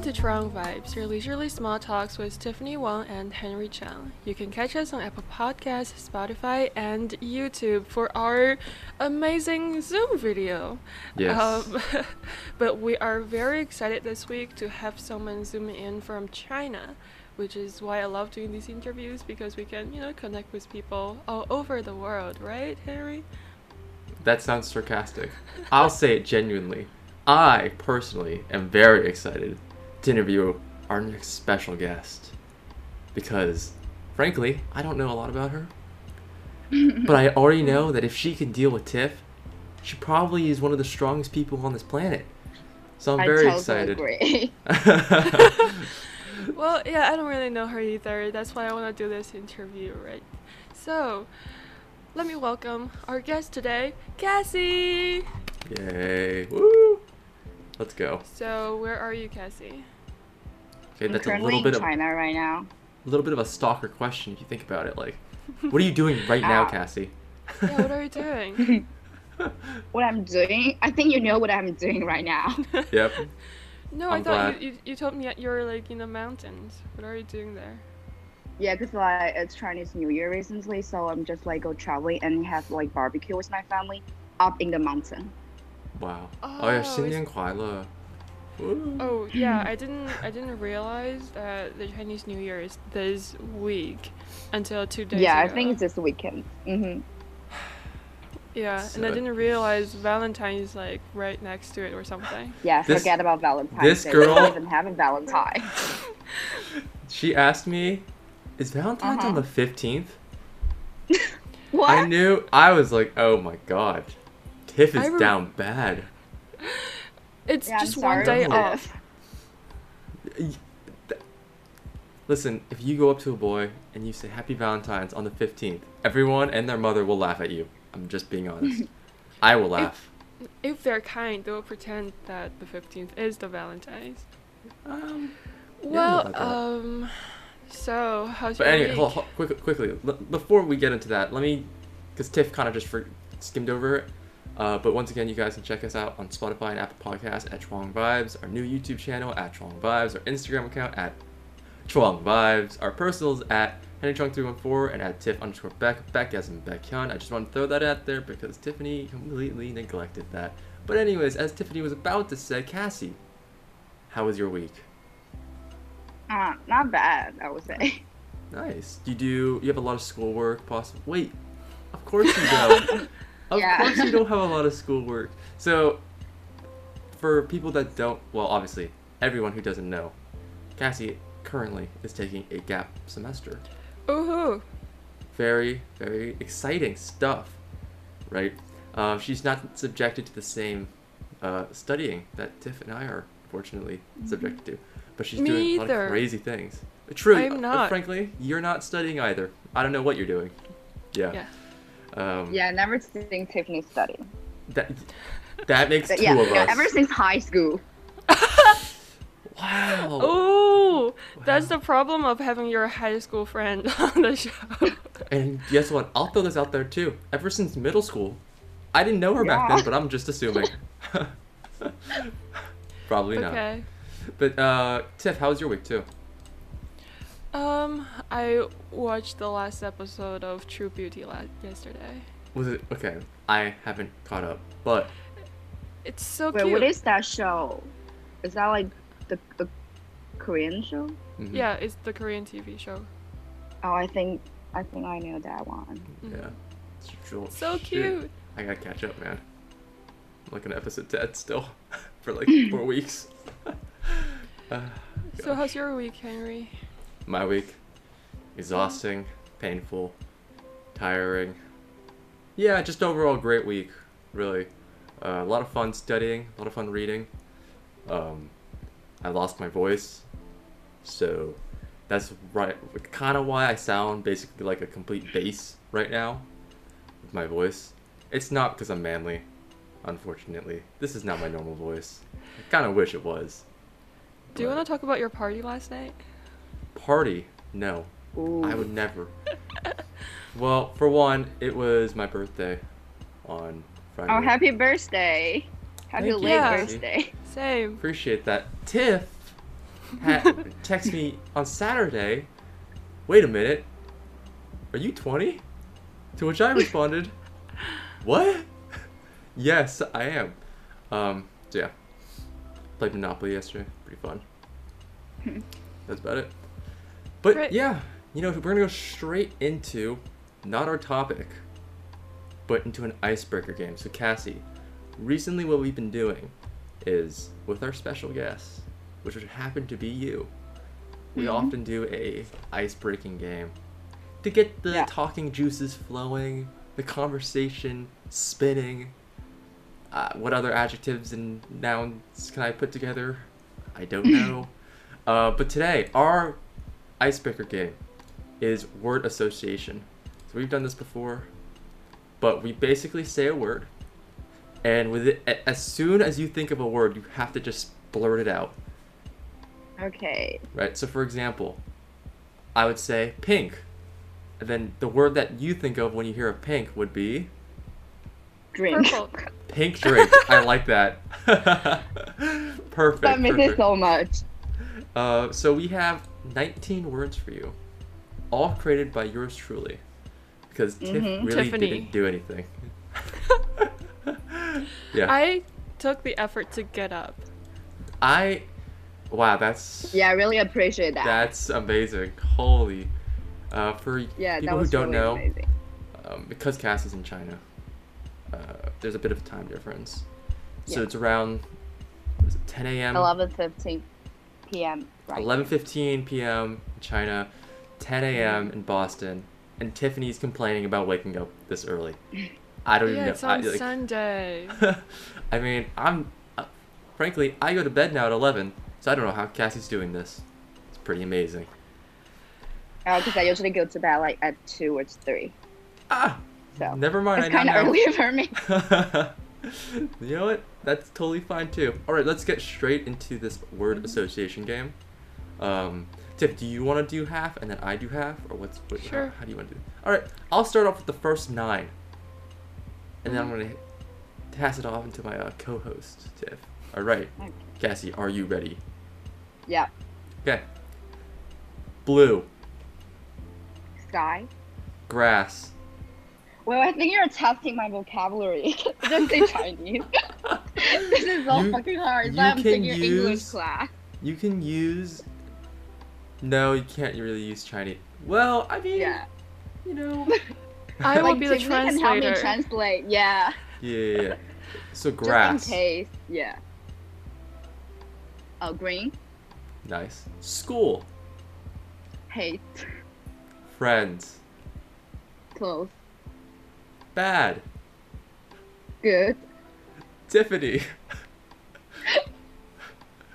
Welcome to Chwang Vibes, your leisurely small talks with Tiffany Wong and Henry Chang. You can catch us on Apple Podcasts, Spotify, and YouTube for our amazing Zoom video. Yes. Um, but we are very excited this week to have someone zoom in from China, which is why I love doing these interviews because we can, you know, connect with people all over the world, right, Henry? That sounds sarcastic. I'll say it genuinely. I personally am very excited to interview our next special guest because, frankly, I don't know a lot about her. but I already know that if she can deal with Tiff, she probably is one of the strongest people on this planet. So I'm I very totally excited. agree. Well, yeah, I don't really know her either. That's why I want to do this interview, right? So, let me welcome our guest today, Cassie. Yay! Woo! Let's go. So, where are you, Cassie? Okay, I'm that's a currently little bit in of China right now. a little bit of a stalker question if you think about it. Like, what are you doing right now, Ow. Cassie? Yeah, what are you doing? What I'm doing, I think you know what I'm doing right now. Yep. no, I I'm thought glad. you, you you told me that you're like in the mountains. What are you doing there? yeah, because like it's Chinese New Year recently, so I'm just like go traveling and have like barbecue with my family up in the mountain. Wow. Oh, Oh, yeah, it's- 新年快乐. Woo. Oh yeah, I didn't I didn't realize that the Chinese New Year is this week until two days yeah, I think it's this weekend. hmm yeah, and I didn't realize Valentine's like right next to it or something. Yeah, This- forget about Valentine's this Day. girl- We don't even have a Valentine. She asked me, "Is Valentine's on Uh-huh. the 15th?" what? I knew. I was like, "Oh my god, Tiff is I rem- down bad." It's Yeah, just one day Tiff. off. Listen, if you go up to a boy and you say Happy Valentine's on the 15th, everyone and their mother will laugh at you. I'm just being honest. I will laugh. If they're kind, they will pretend that the 15th is the Valentine's. Um, Yeah, I know Well, about um, so how's But your anyway, week? hold, hold, quick, quickly, l- before we get into that, let me, because Tiff kind of just for, skimmed over it. Uh, but once again, you guys can check us out on Spotify and Apple Podcasts at Chwang Vibes, our new YouTube channel at Chwang Vibes, our Instagram account at Chwang Vibes, our personals at Henry Chung 314 and at Tiff underscore Baek, Baek as in Baekhyun. I just want to throw that out there because Tiffany completely neglected that. But anyways, as Tiffany was about to say, Cassie, how was your week? Uh, not bad, I would say. Nice. You do. You have a lot of schoolwork. Possible. Wait. Of course you don't. of Yeah. course you don't have a lot of schoolwork. So, for people that don't, well, obviously, everyone who doesn't know, Cassie currently is taking a gap semester. Ooh, Very, very exciting stuff, right? Um, she's not subjected to the same uh, studying that Tiff and I are, fortunately, subjected to. But she's Me doing a lot of crazy things. True. I'm not. uh, not. frankly, you're not studying either. I don't know what you're doing. Yeah. Yeah. Um, yeah, never seen Tiffany study. That, that makes But two yeah, of yeah, us. ever since high school. Wow. Ooh, that's the problem of having your high school friend on the show. And guess what? I'll throw this out there too. Ever since middle school, I didn't know her back then, but I'm just assuming. Probably not. okay. But uh, Tiff, how was your week too? Um, I watched the last episode of True Beauty la- yesterday. Was it okay? I haven't caught up, but It's so Wait, cute. what is that show? Is that like the, the Korean show? mhm, Yeah, it's the Korean TV show. Oh, I think I think I know that one. yeah. It's real So shit. cute. I gotta catch up, man. I'm like an episode dead still for like four weeks. Uh, So how's your week, Henry? My week, exhausting, painful, tiring. Yeah, just overall great week, really. Uh, a lot of fun studying, a lot of fun reading. Um, I lost my voice, so that's right. Kind of why I sound basically like a complete bass right now with my voice. It's not because I'm manly, unfortunately. This is not my normal voice. I kind of wish it was. Do you want to talk about your party last night? Party? No. Ooh. I would never. well, for one, it was my birthday on Friday. Oh, happy birthday! Happy Thank late Cassie. birthday. Same. Appreciate that. Tiff ha- text me on Saturday, wait a minute, are you 20? To which I responded, what? yes, I am. Um, so yeah, played Monopoly yesterday. Pretty fun. That's about it. But Great. yeah, you know, we're gonna go straight into not our topic, but into an icebreaker game. So Cassie, recently what we've been doing is with our special guests, which would happen to be you. We Mhm. often do a ice breaking game to get the Yeah. talking juices flowing, the conversation spinning. Uh, what other adjectives and nouns can I put together? I don't know. uh, but today, our icebreaker game is word association. So we've done this before, but we basically say a word, and with it, as soon as you think of a word, you have to just blurt it out, Okay. right? So for example, I would say pink, and then the word that you think of when you hear of pink would be Drink. Purple. pink drink. I like that. perfect. that makes perfect. it so much. Uh, so we have 19 words for you, all created by yours truly, because Tiff Mhm. really Tiffany. didn't do anything. yeah, I took the effort to get up. I, wow, that's Yeah, I really appreciate that. that's amazing. Holy, uh, for yeah, people who don't really know, um, because Cass is in China, uh, there's a bit of a time difference, so Yeah. it's around what is it, 10 a.m. 11:15 p.m. Right. 11:15 p.m. China, 10 a.m. in Boston, and Tiffany's complaining about waking up this early. I don't even Yeah, know. it's I, on like- Sunday. I mean, I'm uh, frankly, I go to bed now at 11, so I don't know how Cassie's doing this. It's pretty amazing. Because Uh, I usually go to bed like at two or three, Ah, so never mind. it's kind of early for me. you know what? That's totally fine too. All right, let's get straight into this word Mm-hmm. association game. Um, Tiff, do you want to do half and then I do half, or what's what, Sure. How, how do you want to do? It? All right, I'll start off with the first nine, and then I'm gonna pass it off into my uh, co-host Tiff. All right, Okay. Cassie, are you ready? Yeah. Okay. Blue, Sky. grass, Well, I think you're testing my vocabulary. Just say Chinese. this is so You- fucking hard. It's you like I'm can taking English class. You can use. No, you can't really use Chinese. Well, I mean, Yeah. you know. I will like, be the Tiffany can help me translator. translate. Yeah. Yeah, yeah, yeah. So grass. Just grass. in case. Yeah. Oh, green. Nice. School. Hate. Friends. Close. Bad. Good. Tiffany.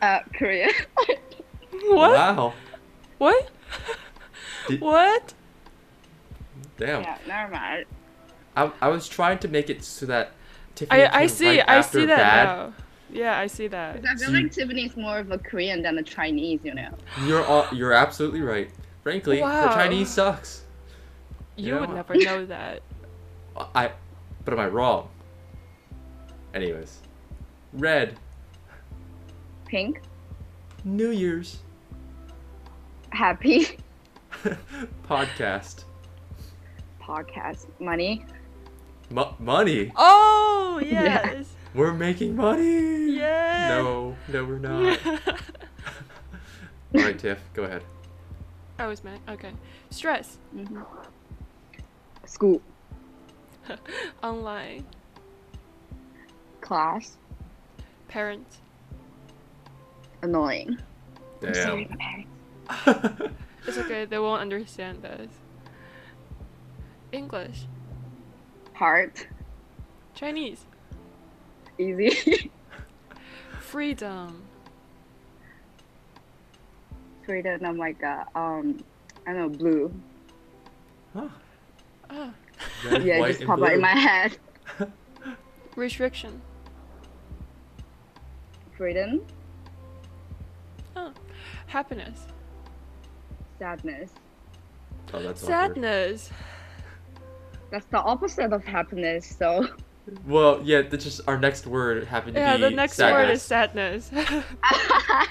Uh, Korea. What? Wow. What? Did- what? Damn. yeah, never mind. I, I was trying to make it so that Tiffany I I see right I after see that bad. now. Yeah, I see that. 'Cause I feel like Tiffany is more of a Korean than a Chinese, you know. You're all, you're absolutely right. Frankly, her Wow. Chinese sucks. You Yeah. would never know that. I, but am I wrong? Anyways, red. Pink. New Year's Happy. podcast. Podcast. Money. Mo- money. Oh Yeah. yes. We're making money. Yeah. No, no, we're not. All right, Tiff, go ahead. I was mad. Okay. Stress. hmm School. Online. Class. Parents. Annoying. I'm sorry, Damn. parents. It's okay. They won't understand this. English. Heart. Chinese. Easy. Freedom. Freedom. Oh my god. Um, I don't know. Blue. Huh. Ah. Red, yeah, it white, just and popped out in my head. Restriction. Freedom. Oh. Happiness. Sadness. Oh, that's awkward. Sadness. That's the opposite of happiness. So. Well, yeah, that's just our next word happened to Yeah, be the next word is sadness. that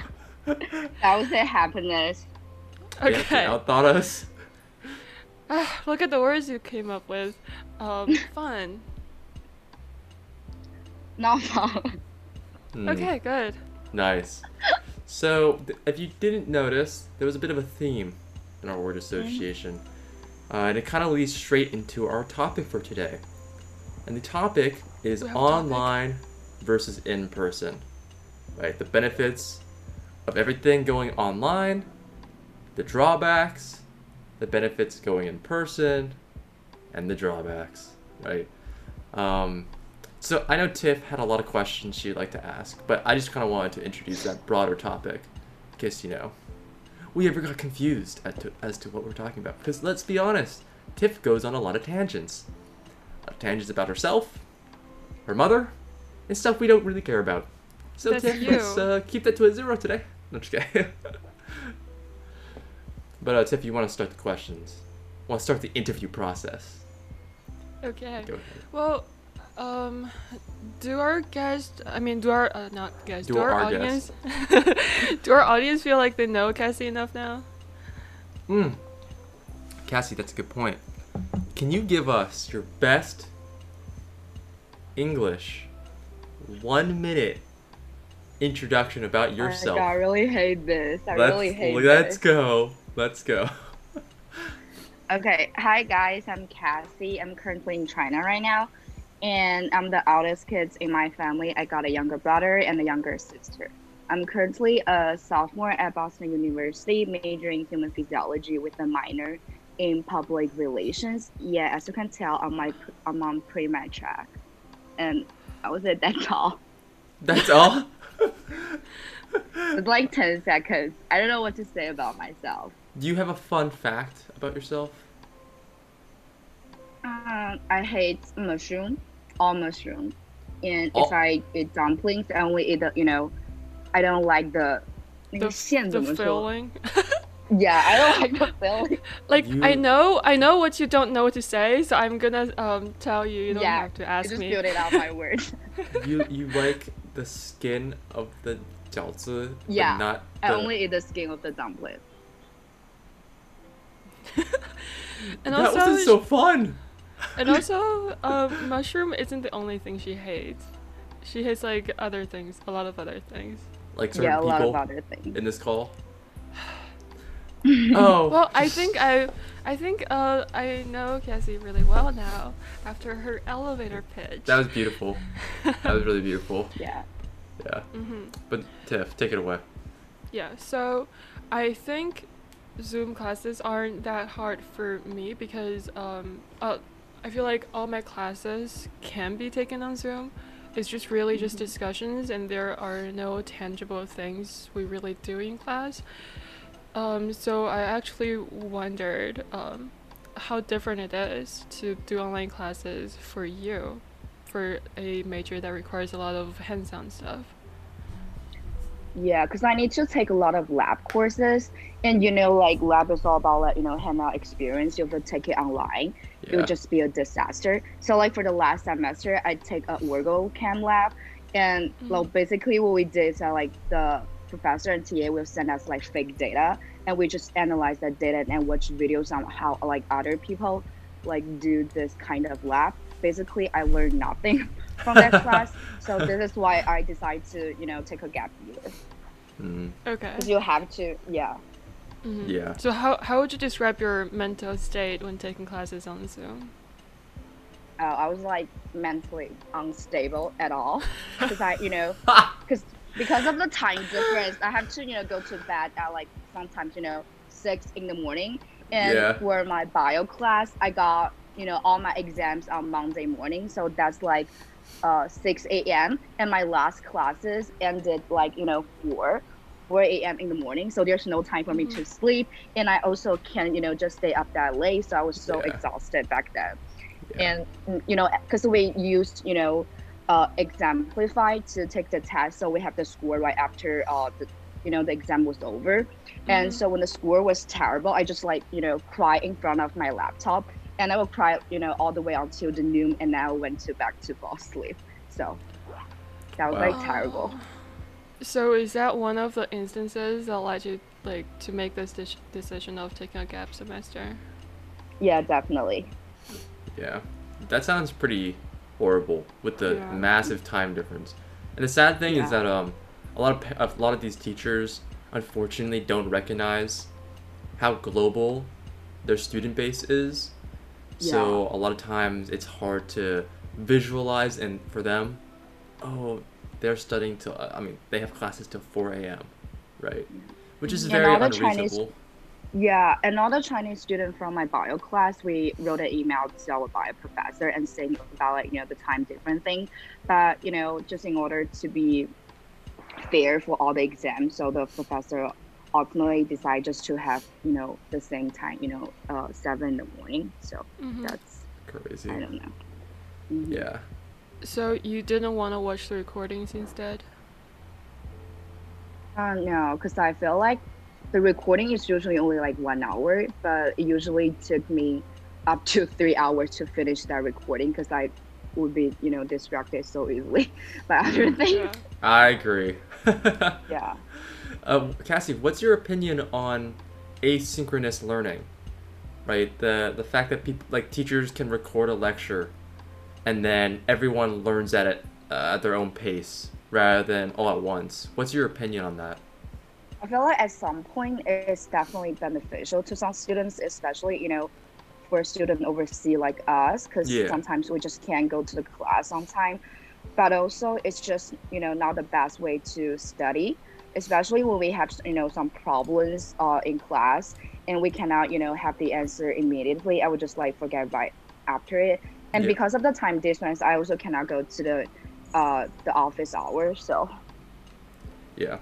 was say happiness. Dancing Okay. outthought us. Ah, look at the words you came up with. Um, fun. Not fun. Hmm, Okay, good. Nice. So, th- if you didn't notice, there was a bit of a theme in our word association. Uh, and it kind of leads straight into our topic for today. And the topic is We have a topic? online versus in person. Right? The benefits of everything going online, the drawbacks, the benefits going in person, and the drawbacks. Right? Um, so I know Tiff had a lot of questions she'd like to ask, but I just kind of wanted to introduce that broader topic, in case you know we ever got confused as to, as to what we're talking about. Because let's be honest, Tiff goes on a lot of tangents, a lot of tangents about herself, her mother, and stuff we don't really care about. So That's Tiff, you. let's uh, keep that to a zero today. No, just kidding. but uh, Tiff, you want to start the questions? Want to start the interview process? Okay. Go ahead. Well, um, do our guests, I mean, do our, uh, not guests, Do do, our, our audience, do our audience feel like they know Cassie enough now? Hmm. Cassie, that's a good point. Can you give us your best English one minute introduction about yourself? I really hate this. I let's really hate let's this. go. Let's go. Okay, hi guys, I'm Cassie. I'm currently in China right now, and I'm the oldest kids in my family. I got a younger brother and a younger sister. I'm currently a sophomore at Boston University, majoring in human physiology with a minor in public relations. Yeah, as you can tell, I'm my I'm on pre-med track, and I was say that's all. That's all. It's like ten seconds. I don't know what to say about myself. Do you have a fun fact about yourself? Um, I hate mushroom, all mushroom, and all if I eat dumplings, I only eat the you know, I don't like the the, the filling. yeah, I don't like the filling. Like you... I know, I know what you don't know what to say, so I'm gonna um tell you. You don't yeah, have to ask me. just build it out my words. you you like the skin of the jiaozi, yeah, not. The... I only eat the skin of the dumpling. and that also, wasn't so fun. and also, um, mushroom isn't the only thing she hates. She hates like other things, a lot of other things. Like certain Yeah, a lot people of other things. in this call. oh. Well, I think I, I think uh, I know Cassie really well now after her elevator pitch. That was beautiful. That was really beautiful. Yeah. Yeah. Mm-hmm. But Tiff, take it away. Yeah, so I think Zoom classes aren't that hard for me because um, uh, I feel like all my classes can be taken on Zoom. It's just really just discussions, and there are no tangible things we really do in class. Um, so I actually wondered um, how different it is to do online classes for you, for a major that requires a lot of hands-on stuff. Yeah, because I need to take a lot of lab courses, and you know, like lab is all about like you know handout experience. You have to take it online. It would just be a disaster. So like for the last semester, I take a Orgo Chem lab, and mm. well, basically what we did is that like the professor and TA will send us like fake data, and we just analyze that data and watch videos on how like other people like do this kind of lab. Basically, I learned nothing from that class, so this is why I decided to you know take a gap year. Mm, Okay. Because you have to, yeah. Mhm. yeah. So how how would you describe your mental state when taking classes on Zoom? Uh, I was like mentally unstable at all because I, you know, because because of the time difference, I have to, you know, go to bed at like sometimes, you know, six in the morning. And Yeah. for my bio class, I got, you know, all my exams on Monday morning, so that's like uh, 6 a.m. And my last classes ended like, you know, 4. 4 a.m. in the morning, so there's no time for me to sleep, and I also can't you know, just stay up that late. So I was so Yeah. exhausted back then Yeah. and mm, you know because we used you know uh, Examplify to take the test so we have the score right after uh, the you know the exam was over and Mhm. so when the score was terrible i just like you know cry in front of my laptop and i would cry you know all the way until the noon and then i went to back to fall asleep so that was like terrible So is that one of the instances that led you like to make this de- decision of taking a gap semester? Yeah, definitely. Yeah, that sounds pretty horrible with the Yeah. massive time difference. And the sad thing Yeah. is that um, a lot of a lot of these teachers unfortunately don't recognize how global their student base is. So a lot of times it's hard to visualize, and for them, oh, they're studying till I mean they have classes till four a.m. Right, which is very unreasonable. Chinese- Yeah, another Chinese student from my bio class, we wrote an email to our bio professor and saying about like you know the time difference thing, but you know just in order to be fair for all the exams, so the professor ultimately decided just to have you know the same time, you know, uh, seven in the morning. So Mhm. that's Crazy. I don't know. Mhm. Yeah. So you didn't want to watch the recordings instead? Uh, no, because I feel like the recording is usually only like one hour, but it usually took me up to three hours to finish that recording because I would be, you know, distracted so easily by other things. Yeah. I agree. Yeah. Uh, Cassie, what's your opinion on asynchronous learning? Right, the the fact that people like teachers can record a lecture, and then everyone learns at it uh, at their own pace rather than all at once. What's your opinion on that? I feel like at some point it's definitely beneficial to some students, especially, you know, for a student overseas like us, because Yeah. sometimes we just can't go to the class on time. But also, it's just, you know, not the best way to study, especially when we have, you know, some problems uh, in class and we cannot, you know, have the answer immediately. I would just like forget right after it. And Yeah. because of the time difference, I also cannot go to the uh, the office hours, so Yeah,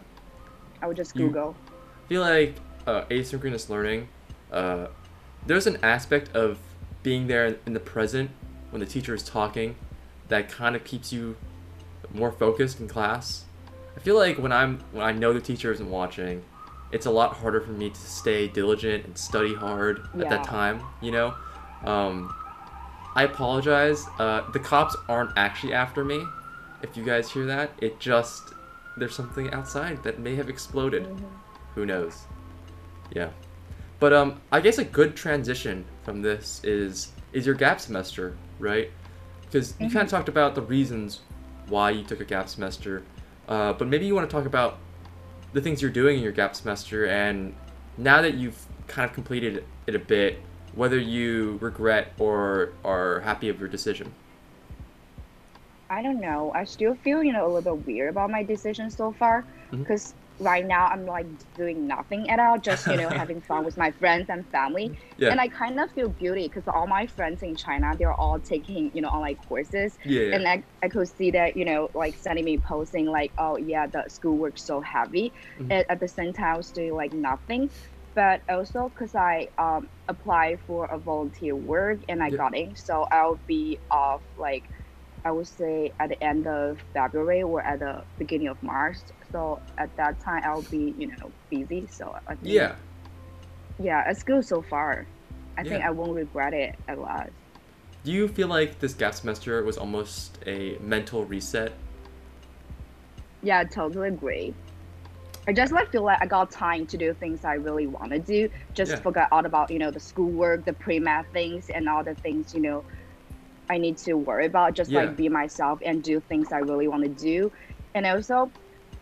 I would just Google. I feel like uh, asynchronous learning. Uh, there's an aspect of being there in the present when the teacher is talking that kind of keeps you more focused in class. I feel like when I'm when I know the teacher isn't watching, it's a lot harder for me to stay diligent and study hard at that time. You know, um, I apologize. Uh, the cops aren't actually after me. If you guys hear that, it just there's something outside that may have exploded. Who knows? Yeah. But um I guess a good transition from this is is your gap semester, right? Because you kind of talked about the reasons why you took a gap semester. Uh, but maybe you want to talk about the things you're doing in your gap semester and now that you've kind of completed it a bit, whether you regret or are happy of your decision. I don't know. I still feel, you know, a little bit weird about my decision so far because right now I'm like doing nothing at all, just, you know, having fun with my friends and family. Yeah. And I kind of feel guilty because all my friends in China, they're all taking, you know, online courses. Yeah. yeah. And I, I could see that, you know, like sending me posting like, oh, yeah, the schoolwork's so heavy. Mhm. And at the same time, I was doing like nothing. But also because I um, applied for a volunteer work and I Yeah. got in. So I'll be off like, I would say at the end of February or at the beginning of March. So at that time, I'll be, you know, busy. So I think, yeah. yeah, it's good so far. I think I won't regret it a lot. Do you feel like this gap semester was almost a mental reset? Yeah, I totally agree. I just like feel like I got time to do things I really want to do. Just Yeah. forget all about you know the schoolwork, the pre-med things, and all the things you know I need to worry about. Just Yeah. like be myself and do things I really want to do, and also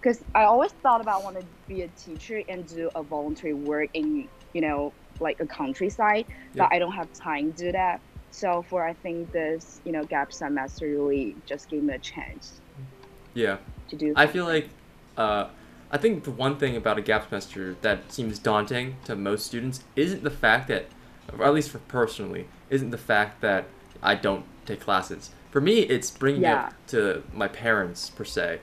because I always thought about want to be a teacher and do a voluntary work in you know like a countryside, Yeah. but I don't have time to do that. So for I think this you know gap semester really just gave me a chance Yeah. to do. I feel like, uh, I think the one thing about a gap semester that seems daunting to most students isn't the fact that, or at least for personally, isn't the fact that I don't take classes. For me, it's bringing Yeah. it to my parents per se,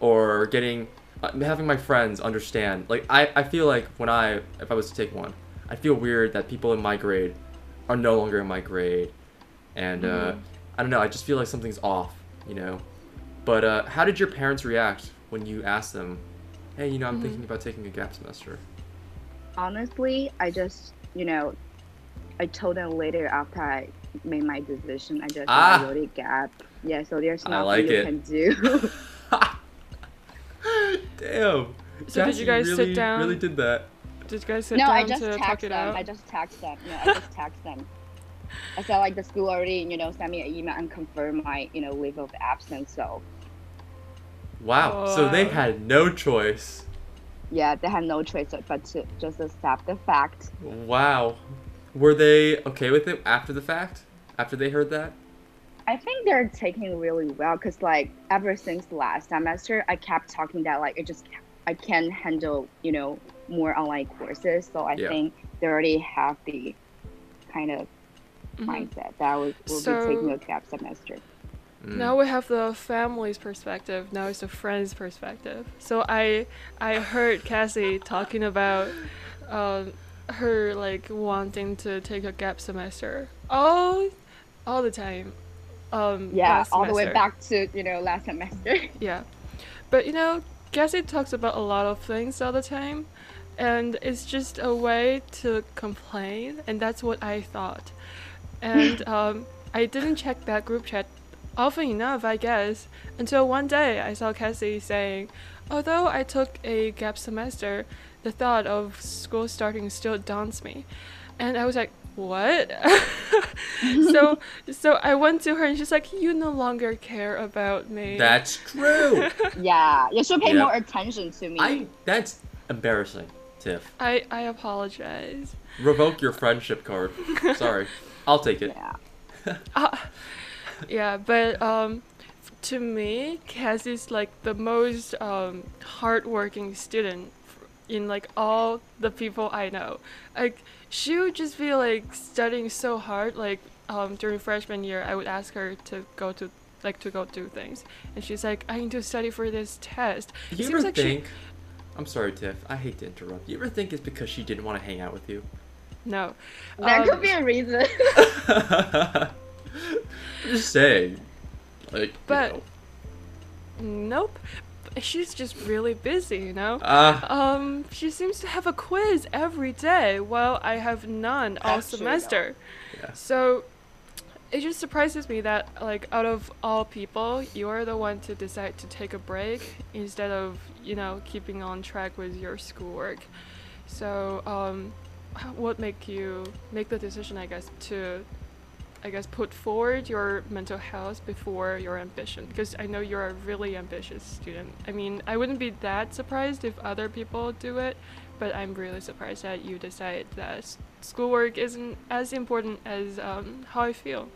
or getting, uh, having my friends understand. Like I, I feel like when I, if I was to take one, I feel weird that people in my grade are no longer in my grade, and uh, Mhm. I don't know. I just feel like something's off, you know. But uh, how did your parents react when you asked them, "Hey, you know, I'm Mhm. thinking about taking a gap semester"? honestly, I just, you know, I told them later after I made my decision. I just Ah. I wrote it gap. Yeah, so there's I nothing like you it. can do. Damn. So did you guys sit really, down? Really did that. Did you guys sit no, down I just to talk it them. out? I just text them. No, I just text them. I said like the school already, you know, sent me an email and confirmed my, you know, leave of absence. So Wow. So they had no choice. yeah, they had no choice but to just accept the fact. Wow. Were they okay with it after the fact? After they heard that? I think they're taking really well because like ever since last semester, I kept talking that like it just I can't handle you know more online courses. So I Yeah. think they already have the kind of Mhm. mindset that will will So- be taking a gap semester. Mm. Now we have the family's perspective. Now it's the friend's perspective. So I I heard Cassie talking about um, her like wanting to take a gap semester all all the time. Um, Yeah, all the way back to you know last semester. Yeah, but you know, Cassie talks about a lot of things all the time, and it's just a way to complain, and that's what I thought. And um, I didn't check that group chat often enough, I guess, until one day I saw Cassie saying, "Although I took a gap semester, the thought of school starting still daunts me," and I was like. What? so so I went to her and she's like, You no longer care about me. That's true. yeah, you should pay Yep. more attention to me. I that's embarrassing, Tiff. I, I apologize. Revoke your friendship card. Sorry. I'll take it. yeah. Ah, yeah, but um, to me, Cassie's like the most um, hardworking student f- in like all the people I know. Like she would just be like studying so hard. Like um, during freshman year, I would ask her to go to like to go do things, and she's like, "I need to study for this test." You seems ever like she- think I'm sorry, Tiff. I hate to interrupt. You ever think it's because she didn't want to hang out with you? No. That Um, could be a reason. I'm just saying. Like, But- you know. Nope. She's just really busy, you know. Ah, Um, she seems to have a quiz every day, while I have none all That's true, though. semester. yeah. So it just surprises me that, like, out of all people, you're the one to decide to take a break instead of, you know, keeping on track with your schoolwork. So, um, what make you make the decision, I guess, to, I guess, put forward your mental health before your ambition? Because I know you're a really ambitious student. I mean, I wouldn't be that surprised if other people do it, but I'm really surprised that you decide that schoolwork isn't as important as um, how I feel.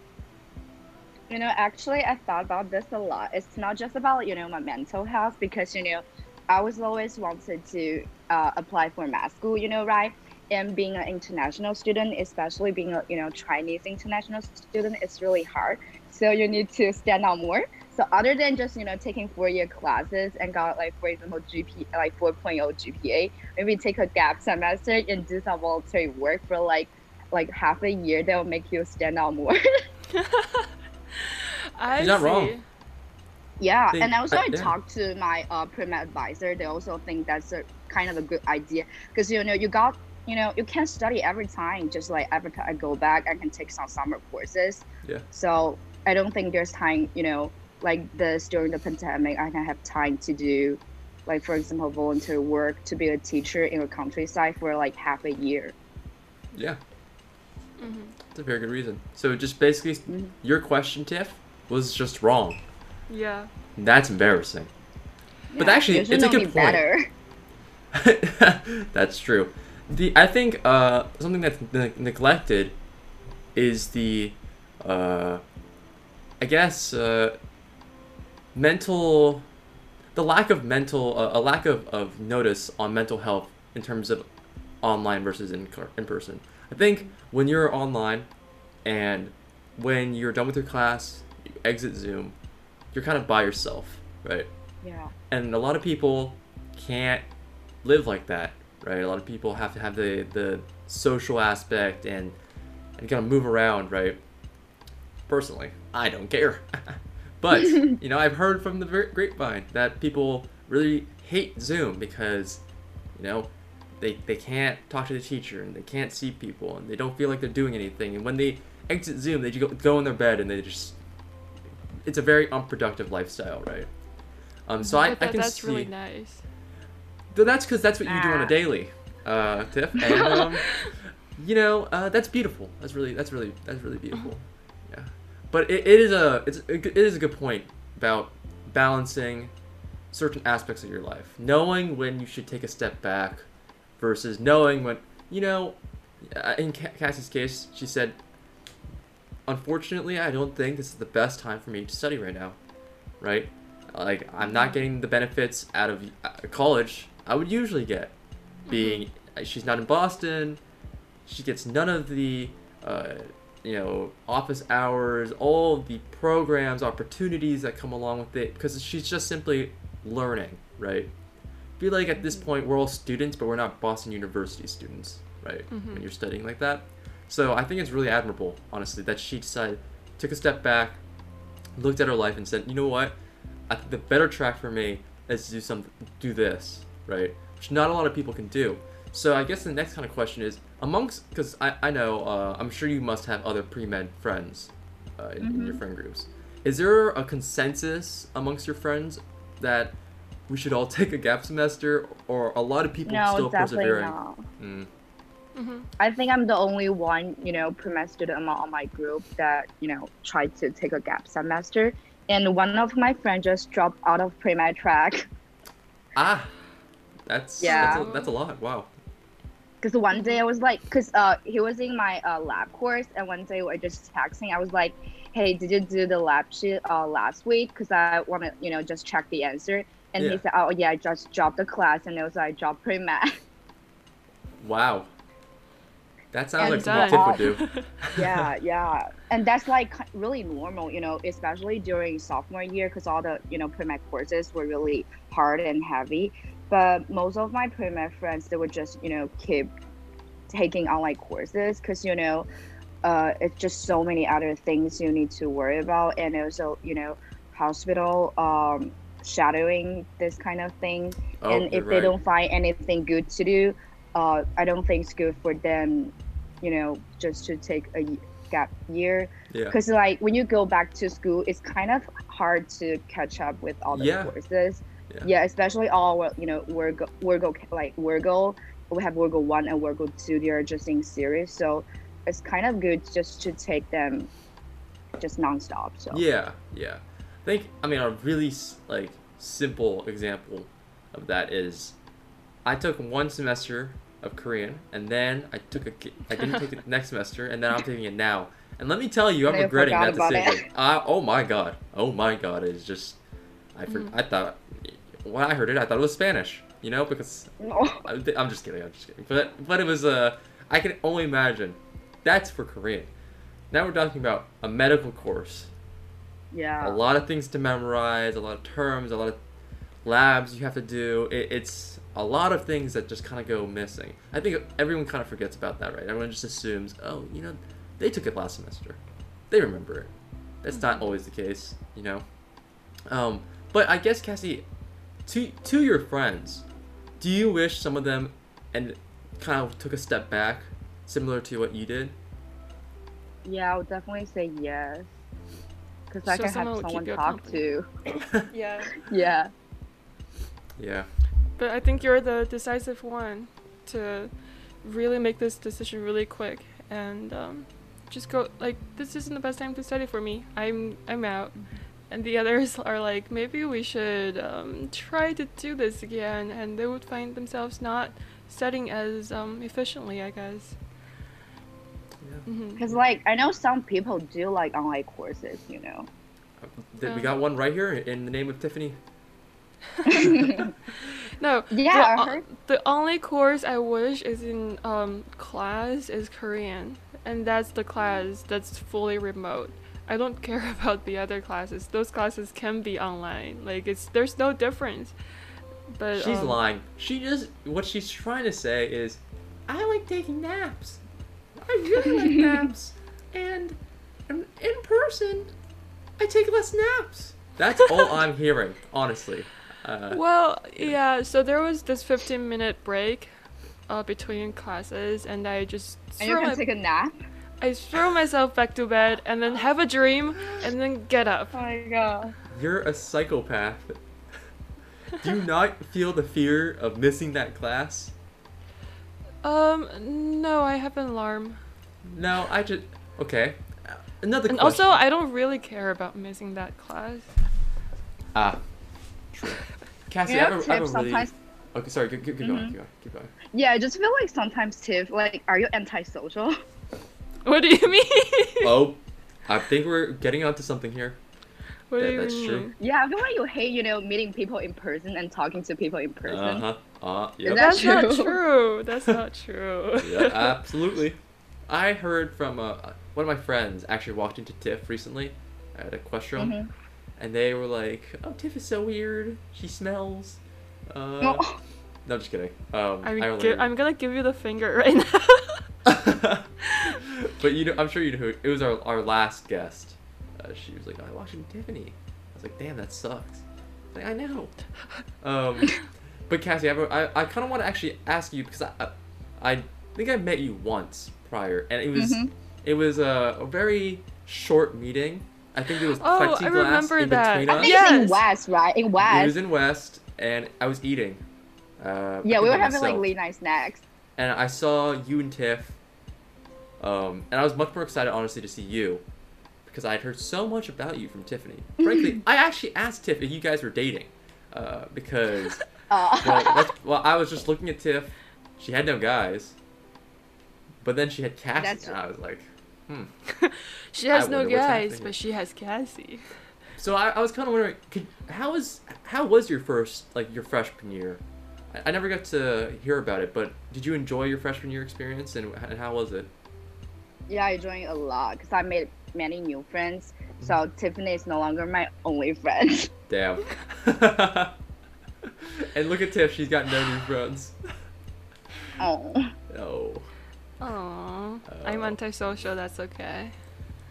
You know, actually, I thought about this a lot. It's not just about you know my mental health because you know, I was always wanted to uh, apply for med school. You know, right? And being an international student, especially being a you know Chinese international student, it's really hard. So you need to stand out more. So other than just you know taking four year classes and got like for example GP like 4.0 GPA, maybe take a gap semester and do some voluntary work for like like half a year. That will make you stand out more. I You're not see. wrong. Yeah, Think- and also uh, I yeah. talked to my uh, pre-med advisor. They also think that's a kind of a good idea because you know you got you know you can't study every time. Just like every time I go back, I can take some summer courses. Yeah. So I don't think there's time. You know, like this during the pandemic, I can have time to do, like for example, volunteer work to be a teacher in a countryside for like half a year. Yeah. Mhm. That's a very good reason. So just basically, Mhm. your question, Tiff, was just wrong. Yeah. That's embarrassing. But actually, you it's a know me good point. Better. that's true. The I think uh, something that's ne- neglected is the uh, I guess uh, mental the lack of mental uh, a lack of, of notice on mental health in terms of online versus in in person. I think when you're online and when you're done with your class, you exit Zoom, you're kind of by yourself, right? Yeah. and a lot of people can't live like that right? A lot of people have to have the the social aspect and and kind of move around right? Personally i don't care. But you know i've heard from the grapevine that people really hate zoom because you know they they can't talk to the teacher and they can't see people and they don't feel like they're doing anything. And when they exit zoom they just go, go in their bed and they just it's a very unproductive lifestyle right? Um so I, but I that, can that's see really nice. Th- That's because that's what you do on a Ah. daily, uh, Tiff. And um, you know, uh, that's beautiful. That's really, that's really, that's really beautiful. Yeah. But it, it is a, it's it is a good point about balancing certain aspects of your life, knowing when you should take a step back, versus knowing when, you know, uh, in Cassie's case, she said, unfortunately, I don't think this is the best time for me to study right now, right? Like, I'm not getting the benefits out of uh, college I would usually get. Being, uh, she's not in Boston, she gets none of the, uh, you know, office hours, all the programs, opportunities that come along with it, because she's just simply learning, right? feel like at this point we're all students, but we're not Boston University students, right? Mhm. When you're studying like that. So I think it's really admirable, honestly, that she decided, took a step back, looked at her life and said, you know what? I think the better track for me is to do some, do this, right? Which not a lot of people can do. So I guess the next kind of question is, amongst, because I, I know, uh, I'm sure you must have other pre-med friends uh, in, in your Mhm. friend groups. Is there a consensus amongst your friends that we should all take a gap semester, or a lot of people No, still definitely persevering? not. Mm. hmm I think I'm the only one, you know, pre-med student among my group that, you know, tried to take a gap semester. And one of my friends just dropped out of pre-med track Ah, that's Yeah. that's, a, that's a lot. Wow. because one day I was like, because uh, he was in my uh, lab course, and one day I just texting. I was like, "Hey, did you do the lab sheet uh, last week? Because I want to, you know, just check the answer." And Yeah. he said, "Oh yeah, I just dropped the class, and it was I dropped pre-med." Wow. That sounds And like something done. Tiff would do. yeah, yeah, and that's like really normal, you know, especially during sophomore year, because all the you know pre-med courses were really hard and heavy. But most of my pre-med friends, they would just you know keep taking online courses, because you know, uh, it's just so many other things you need to worry about, and also you know, hospital um, shadowing this kind of thing. Oh, and if they don't find anything good to do uh, i don't think it's good for them you know just to take a gap year. Yeah. because like when you go back to school it's kind of hard to catch up with all the Yeah. courses Yeah. especially all you know Orgo, Orgo like Orgo we have Orgo 1 and Orgo 2 they are just in series so it's kind of good just to take them just nonstop so Yeah, yeah. I think I mean a really like simple example of that is I took one semester of Korean and then I took a I didn't take it next semester and then I'm taking it now. And let me tell you, I'm regretting that decision. Oh my god. Oh my god, it's just I for, Mhm. I thought when I heard it, I thought it was Spanish, you know, because I'm I'm just kidding. I'm just kidding. But but it was uh I can only imagine. That's for Korean. Now we're talking about a medical course. yeah A lot of things to memorize, a lot of terms, a lot of labs you have to do. It, it's a lot of things that just kind of go missing. I think everyone kind of forgets about that, right? Everyone just assumes, oh, you know, they took it last semester. They remember it. That's not always the case, you know. Um, but I guess Cassie, to to your friends, do you wish some of them and kind of took a step back, similar to what you did? Yeah, I would definitely say yes. Because I So can someone have someone talk accountable. to. Yeah. Yeah. yeah. But I think you're the decisive one to really make this decision really quick and um, just go like this isn't the best time to study for me. I'm I'm out. And the others are like maybe we should um, try to do this again and they would find themselves not studying as um, efficiently, I guess. Yeah. hmm Because, like, I know some people do like online courses, you know. Th- We Um, got one right here in the name of Tiffany. No. Yeah, the, I o- the only course I wish is in um, class is Korean, and that's the class that's fully remote. I don't care about the other classes. Those classes can be online. Like it's there's no difference. But She's um, lying. She just what she's trying to say is, I like taking naps. I really like naps, and in in person, I take less naps. That's all I'm hearing, honestly. Uh, Well, yeah. So there was this 15 minute break, uh, between classes, and I just And you threw can my, take a nap. I throw myself back to bed, and then have a dream, and then get up. Oh my god. You're a psychopath. Do you not feel the fear of missing that class? Um, no, I have an alarm. No, I just okay. Uh, Another And question. also, I don't really care about missing that class. ah, true. Cassie, You I know, have a, I have Tiff, a really. sometimes Okay, sorry. Keep, keep going. Mhm. Keep going. Keep going. yeah, I just feel like sometimes Tiff, like, are you antisocial? What do you mean? Oh, I think we're getting onto something here. what do you that's mean? true. Yeah, I feel like you hate, you know, meeting people in person and talking to people in person. Uh huh. Uh, Is yep. that That's not true? true. That's not true. yeah, absolutely. I heard from uh, one of my friends actually walked into Tiff recently at Equestrium, Mhm. and they were like, "Oh, Tiff is so weird. She smells." Uh, No. no, just kidding. Um, I'm, I only gi- I'm gonna give you the finger right now. but you know, I'm sure you know who it was. Our our last guest. Uh, she was like, "I watched Tiffany." I was like, "Damn, that sucks." Like, I know. Um, but Cassie, I, have a- I, I kind of want to actually ask you because I, I, I think I met you once prior, and it was Mhm. it was a, a very short meeting. I think it was Oh, I plexiglass remember in that. between I us. think it's in West, right? In It West. was in West, and I was eating. Uh, yeah, we were by having like myself really nice snacks. and I saw you and Tiff. Um, and I was much more excited, honestly, to see you, because I had heard so much about you from Tiffany. Frankly, I actually asked Tiff if you guys were dating, uh, because Uh, well, well, I was just looking at Tiff. She had no guys, but then she had Cassie, That's- and I was like, hmm. she has no guys, but she has Cassie. So I, I was kind of wondering, could, how was how was your first like your freshman year? I, I never got to hear about it, but did you enjoy your freshman year experience, and, and how was it? Yeah, I enjoying a lot because I made many new friends. So Mm-hmm. Tiffany is no longer my only friend. Damn. and look at Tiff, she's got no new friends. oh. No. Aww. I'm Oh. antisocial, that's okay.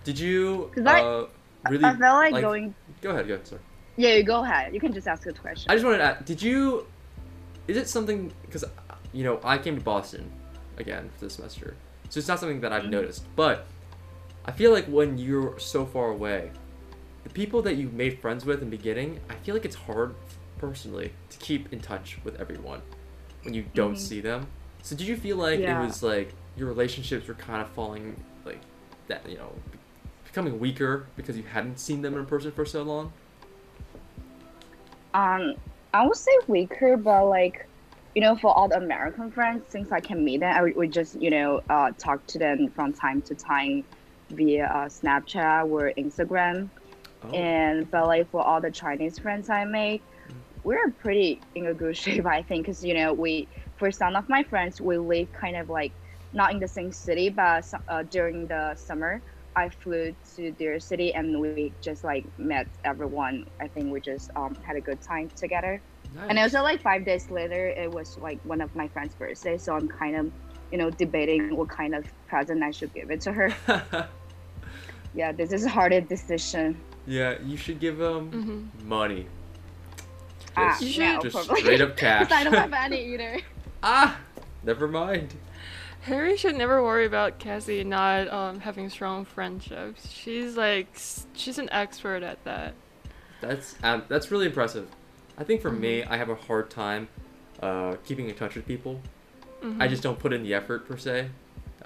Did you 'Cause I- uh, really? I felt like, like- going. Go ahead, go ahead. Sorry. Yeah, go ahead. You can just ask a question. I just wanted to ask, did you? Is it something? Because you know, I came to Boston again for this semester, so it's not something that I've Mhm. noticed. But I feel like when you're so far away, the people that you made friends with in the beginning, I feel like it's hard, personally, to keep in touch with everyone when you don't Mhm. see them. So did you feel like Yeah. it was like your relationships were kind of falling like that? You know, becoming weaker because you hadn't seen them in person for so long. Um, I would say weaker, but like, you know, for all the American friends, since I can meet them, I would, would just, you know, uh, talk to them from time to time via uh, Snapchat or Instagram. Oh. And but like for all the Chinese friends I made, we're pretty in a good shape, I think, because you know we for some of my friends we live kind of like not in the same city, but uh, during the summer I flew to their city and we just like met everyone. I think we just um, had a good time together. And Nice. also like five days later, it was like one of my friend's birthday, so I'm kind of you know debating what kind of present I should give it to her. Yeah, this is a hard decision. yeah, you should give them hmm money. Ah, Just, You no, just probably. straight up cash. 'Cause I don't have any either. ah, never mind. Harry should never worry about Cassie not um, having strong friendships. She's like, she's an expert at that. That's um, that's really impressive. I think for me, Mm-hmm. I have a hard time uh, keeping in touch with people. Mhm. I just don't put in the effort per se.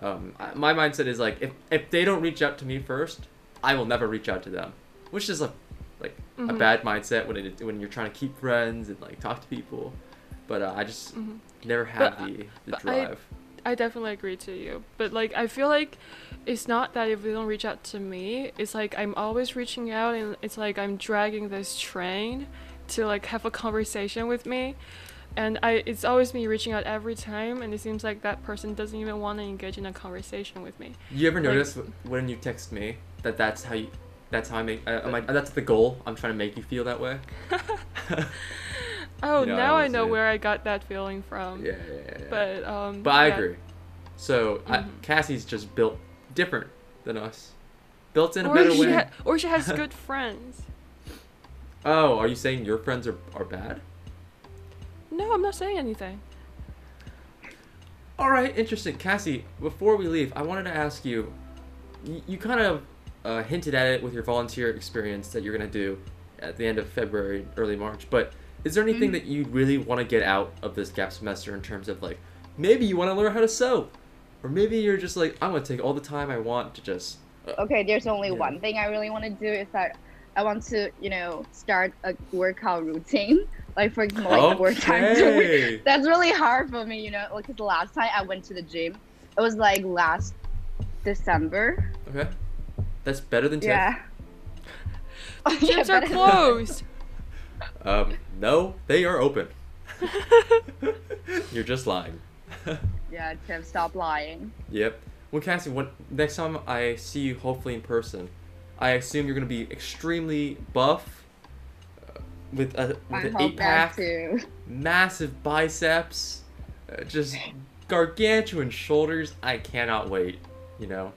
Um, I- my mindset is like if if they don't reach out to me first, I will never reach out to them, which is a like a Mhm. bad mindset when it when you're trying to keep friends and like talk to people. But uh, I just Mhm. never have But, the the but I- drive. I definitely agree to you. But like I feel like it's not that if they don't reach out to me, it's like I'm always reaching out and it's like I'm dragging this train to like have a conversation with me. And I it's always me reaching out every time and it seems like that person doesn't even want to engage in a conversation with me. You ever Like- notice wh- when you text me that that's how you that's how I make uh, am I, that's the goal. I'm trying to make you feel that way. Oh, You know, now I know a- where I got that feeling from. yeah, yeah, yeah, yeah. But um But I yeah. agree. So I, Mhm. Cassie's just built different than us. Built in a Or better way. ha- or she has good friends. Oh, are you saying your friends are, are bad? No, I'm not saying anything. All right, interesting. Cassie, before we leave, I wanted to ask you. You, you kind of uh, hinted at it with your volunteer experience that you're gonna do at the end of February, early March. But is there anything Mhm. that you really want to get out of this gap semester in terms of like maybe you want to learn how to sew, or maybe you're just like I'm gonna take all the time I want to just. Okay, there's only Yeah. one thing I really want to do is that I want to, you know, start a workout routine. Like for example, like the work time. Okay. That's really hard for me, you know, because the last time I went to the gym, it was like last December. Okay. That's better than Tiff. Yeah. Yeah, Gyms are closed. Um, no, they are open. You're just lying. Yeah, Tim, stop lying. Yep. Well, Cassie, when, next time I see you, hopefully in person, I assume you're gonna be extremely buff, uh, with a with an eight pack, massive biceps, uh, just gargantuan shoulders. I cannot wait. You know.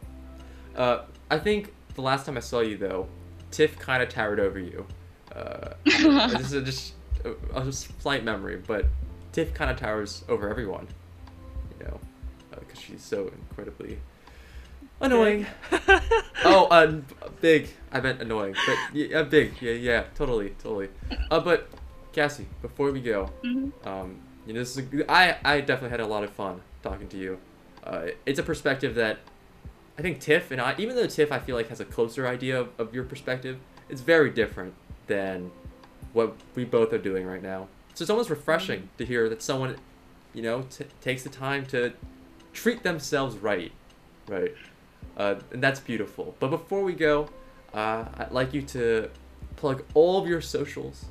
Uh, I think the last time I saw you though, Tiff kind of towered over you. Uh, this is just a, a slight memory, but Tiff kind of towers over everyone. You know, because she's so incredibly annoying. oh, uh, big. I meant annoying, but yeah, big. Yeah, yeah, totally, totally. Uh, but Cassie, before we go, Mhm. um, you know, this is a, I I definitely had a lot of fun talking to you. Uh, it's a perspective that I think Tiff and I, even though Tiff I feel like has a closer idea of, of your perspective, it's very different than what we both are doing right now. So it's almost refreshing to hear that someone, you know, t- takes the time to treat themselves right, right, uh, and that's beautiful. But before we go, uh, I'd like you to plug all of your socials.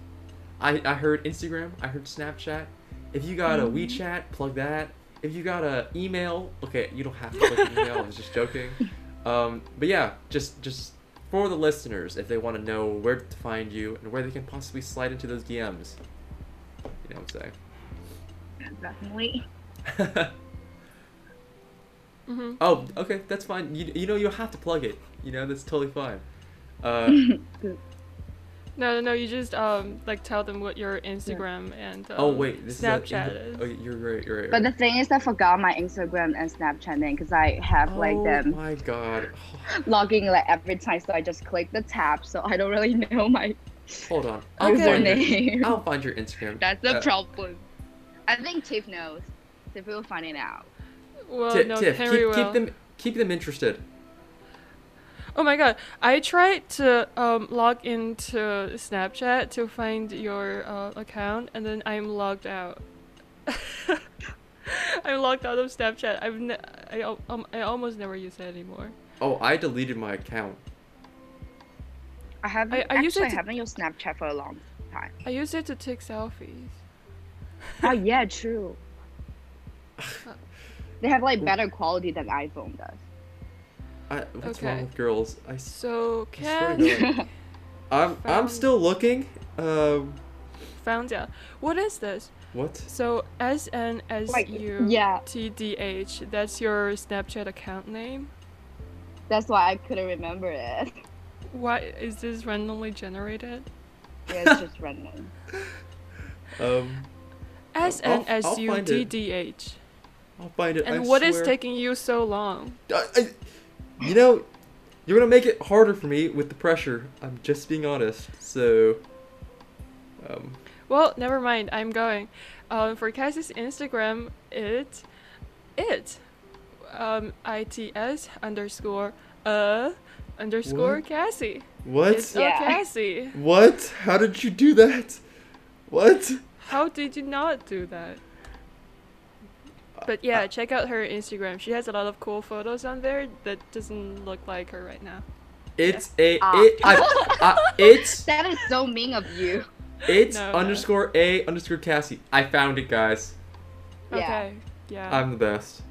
I, I heard Instagram, I heard Snapchat. If you got a WeChat, plug that. If you got a email, okay, you don't have to plug email. I was just joking. Um, but yeah, just just for the listeners, if they want to know where to find you and where they can possibly slide into those DMs. You know what I'm saying? hmm oh, okay, that's fine. You, you know you have to plug it. You know that's totally fine. Uh, No, no, no. You just um like tell them what your Instagram and um, oh wait, this Snapchat is. is. Oh, you're right. You're right. But the thing is, I forgot my Instagram and Snapchat name because I have like oh my god. logging like every time, so I just click the tab, so I don't really know my Hold on. I'll Okay. find your. I'll find your Instagram. That's the Uh, problem. I think Tiff knows. Tiff will find it out. Well, Ti- no, Tiff, Henry keep, will. keep them keep them interested. Oh my god, I tried to um, log into Snapchat to find your uh, account, and then I'm logged out. I'm logged out of Snapchat. I've ne- I, um, I almost never use it anymore. Oh, I deleted my account. I haven't I- I use it actually to- haven't used Snapchat for a long time. I use it to take selfies. oh yeah, true. They have like better quality than iPhone does. I, what's Okay. wrong with girls? I So I can God. I'm I'm still looking. Um, found out what is this? what? So S N S Like, U yeah. T D H. That's your Snapchat account name. That's why I couldn't remember it. Why is this randomly generated? Yeah, it's just random. Um, S I'll- N S I'll U find T it. D H. I'll find it. And I what is swear. taking you so long? I, I, you know, you're gonna make it harder for me with the pressure. I'm just being honest. So, um, Well, never mind. I'm going. Um, for Cassie's Instagram, it, it, um, its underscore uh underscore What? Cassie. what? It's Yeah. Cassie. What? How did you do that? What? How did you not do that? But yeah, check out her Instagram. She has a lot of cool photos on there that doesn't look like her right now. It's a Ah. it. I, I, it's That is so mean of you. it's No, no. underscore a underscore Cassie. I found it, guys. Yeah. Okay. Yeah. I'm the best.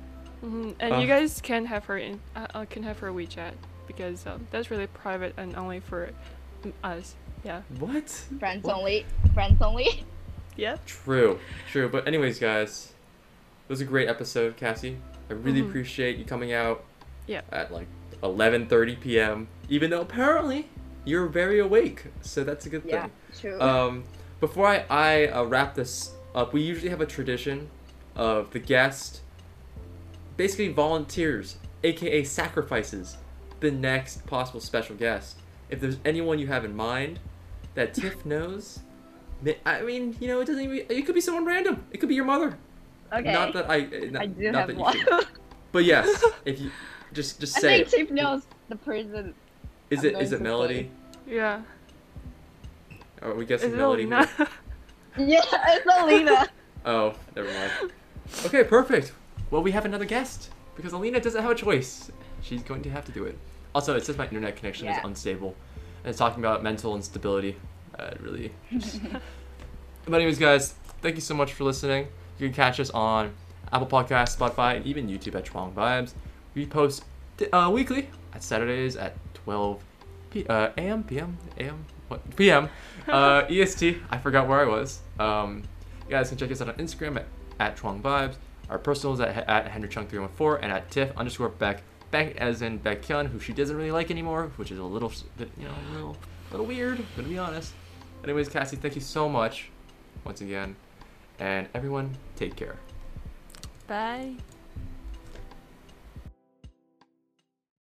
hmm And Uh. you guys can have her in. Uh, uh, can have her WeChat because um, that's really private and only for us. Yeah. What? Friends What? only. Friends only. Yeah. True, true. But anyways, guys, it was a great episode, Cassie. I really Mhm. appreciate you coming out. Yeah. At like 11:30 p.m. Even though apparently you're very awake, so that's a good Yeah, thing. true. Um, before I I uh, wrap this up, we usually have a tradition of the guest basically volunteers, aka sacrifices, the next possible special guest. If there's anyone you have in mind that Tiff knows, I mean, you know, it doesn't even. It could be someone random. It could be your mother. Okay. Not that I. uh, Not, I do not have that you one. should. But yes, if you just just I say think it. Chief knows the person. Is I'm it going is Melody? Yeah. Are we Is guessing it Melody? Alina? Yeah, it's Alina. Oh, never mind. Okay, perfect. Well, we have another guest because Alina doesn't have a choice. She's going to have to do it. Also, it says my internet connection is unstable, and it's talking about mental instability. Uh, it really. but anyways, guys, thank you so much for listening. You can catch us on Apple Podcasts, Spotify, and even YouTube at Chwang Vibes. We post uh, weekly at Saturdays at 12 p- uh, a.m. p.m. a.m. what p.m. Uh, EST. I forgot where I was. Um, you guys can check us out on Instagram at, at Chwang Vibes. Our personals at, at Henry Chwang 314 and at Tiff underscore Baek. Baek as in Baekhyun, who she doesn't really like anymore, which is a little, bit, you know, a little, a little weird, to be honest. Anyways, Cassie, thank you so much once again. And everyone, take care. Bye.